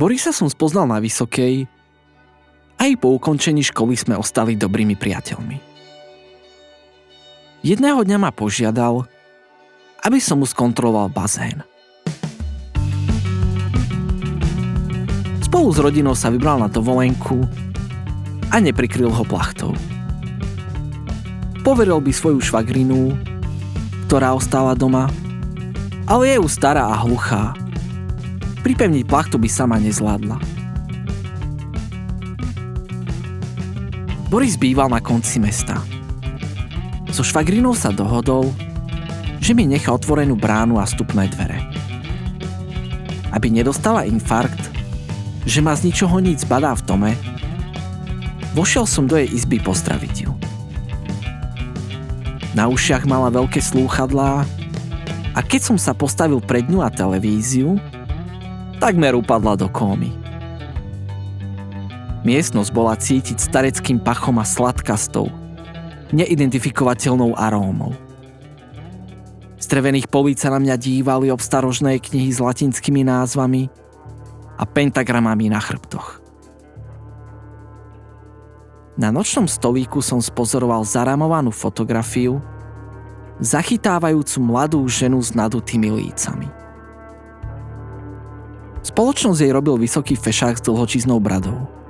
Borisa som spoznal na Vysokej, aj po ukončení školy sme ostali dobrými priateľmi. Jedného dňa ma požiadal, aby som mu skontroloval bazén. Spolu s rodinou sa vybral na dovolenku a neprikryl ho plachtou. Poveril by svoju švagrinu, ktorá ostáva doma, ale je už stará a hluchá. Pripevniť plachtu by sama nezvládla. Boris býval na konci mesta. So švagrinou sa dohodol, že mi nechá otvorenú bránu a stupné dvere. Aby nedostala infarkt, že ma z ničoho nic badá v tome, vošiel som do jej izby pozdraviť ju. Na ušiach mala veľké slúchadlá a keď som sa postavil pred ňu a televíziu, takmer upadla do kómy. Miestnosť bola cítiť stareckým pachom a sladkastou, neidentifikovateľnou arómou. Z drevených políc sa na mňa dívali obstarožné knihy s latinskými názvami a pentagramami na chrbtoch. Na nočnom stolíku som spozoroval zaramovanú fotografiu, zachytávajúcu mladú ženu s nadutými lícami. Spoločnosť jej robil vysoký fešák s dlhočíznou bradou –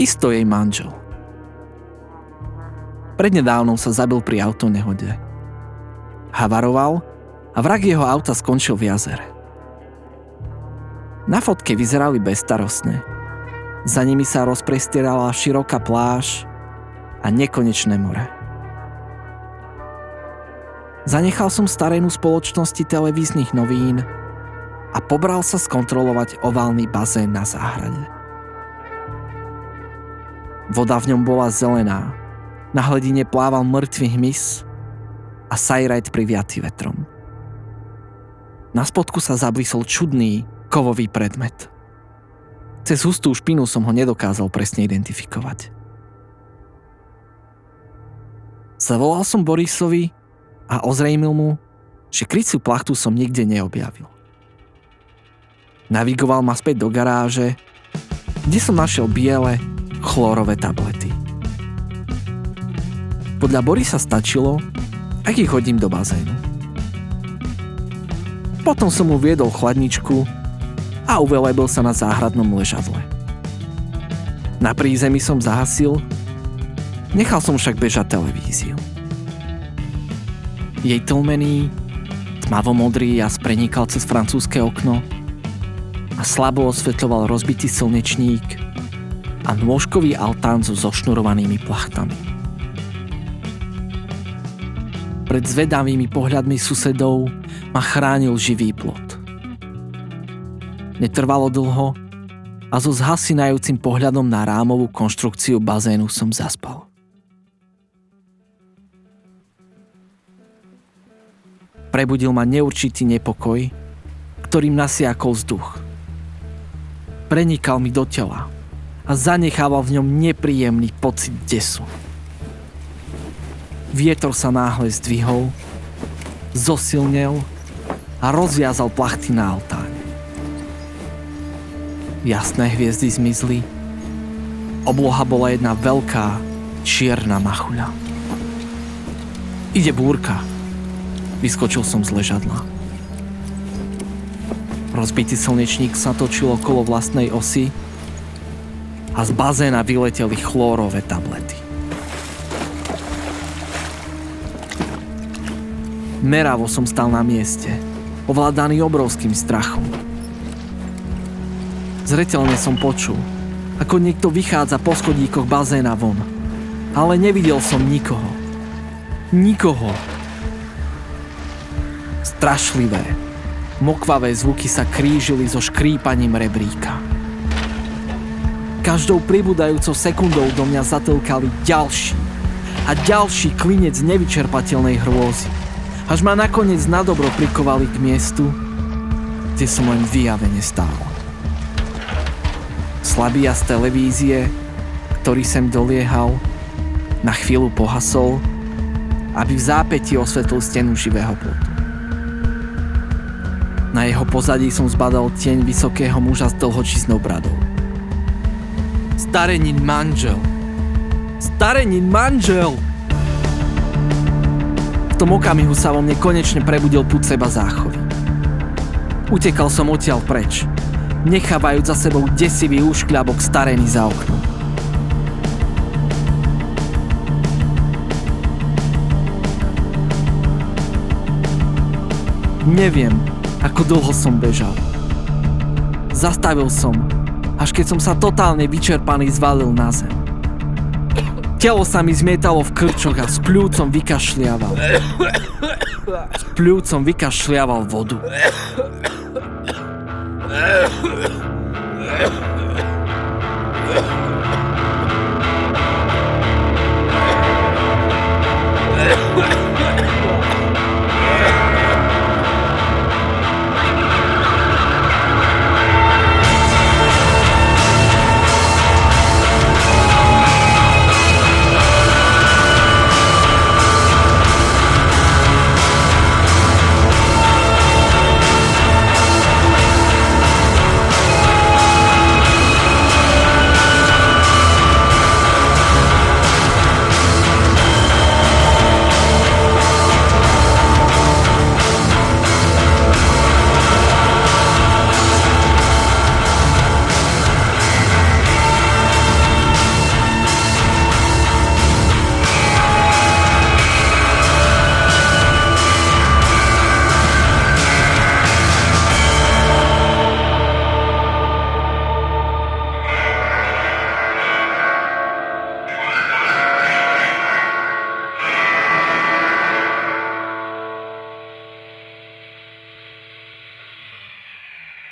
Isto jej manžel. Prednedávnom sa zabil pri autonehode. Havaroval a vrak jeho auta skončil v jazere. Na fotke vyzerali bezstarostne. Za nimi sa rozprestierala široká pláž a nekonečné more. Zanechal som starénu spoločnosti televíznych novín a pobral sa skontrolovať oválny bazén na záhrade. Voda v ňom bola zelená. Na hledine plával mŕtvý hmyz a sajrajt priviatý vetrom. Na spodku sa zablísol čudný, kovový predmet. Cez hustú špinu som ho nedokázal presne identifikovať. Zavolal som Borisovi a ozrejmil mu, že kryciu plachtu som nikde neobjavil. Navigoval ma späť do garáže, kde som našiel biele, chlórové tablety. Podľa Borisa stačilo, ak ich hodím do bazénu. Potom som mu viedol chladničku a uvelebil sa na záhradnom ležadle. Na prízemí som zahasil, nechal som však bežať televíziu. Jej tlmený, tmavomodrý jas prenikal cez francúzske okno a slabo osvetľoval rozbitý slnečník a nôžkový altán so zošnurovanými plachtami. Pred zvedavými pohľadmi susedov ma chránil živý plot. Netrvalo dlho a so zhasinajúcim pohľadom na rámovú konštrukciu bazénu som zaspal. Prebudil ma neurčitý nepokoj, ktorým nasiakol vzduch. Prenikal mi do tela – a zanechával v ňom nepríjemný pocit desu. Vietor sa náhle zdvihol, zosilnel a rozviazal plachty na altáne. Jasné hviezdy zmizli, obloha bola jedna veľká čierna machuľa. Ide búrka, vyskočil som z ležadla. Rozbitý slnečník sa točil okolo vlastnej osy a z bazéna vyleteli chlórové tablety. Meravo som stal na mieste, ovládaný obrovským strachom. Zretelne som počul, ako niekto vychádza po schodíkoch bazéna von, ale nevidel som nikoho. Nikoho. Strašlivé, mokvavé zvuky sa krížili so škrípaním rebríka. Každou pribúdajúcou sekundou do mňa zatlkali ďalší a ďalší klinec nevyčerpateľnej hrôzy. Až ma nakoniec nadobro prikovali k miestu, kde som len vyjavene stál. Slabý z televízie, ktorý sem doliehal, na chvíľu pohasol, aby v zápäti osvetlil stenu živého plotu. Na jeho pozadí som zbadal tieň vysokého muža s dlhočísnou bradou. Starenin manžel. Starenin manžel! V tom okamihu sa vo mne konečne prebudil púd seba záchovy. Utekal som odtiaľ preč, nechávajúc za sebou desivý úškľabok starený za oknom. Neviem, ako dlho som bežal. Zastavil som, až keď som sa totálne vyčerpaný zvalil na zem. Telo sa mi zmietalo v krčoch a s pľúcom vykašliaval. S pľúcom vykašliaval vodu.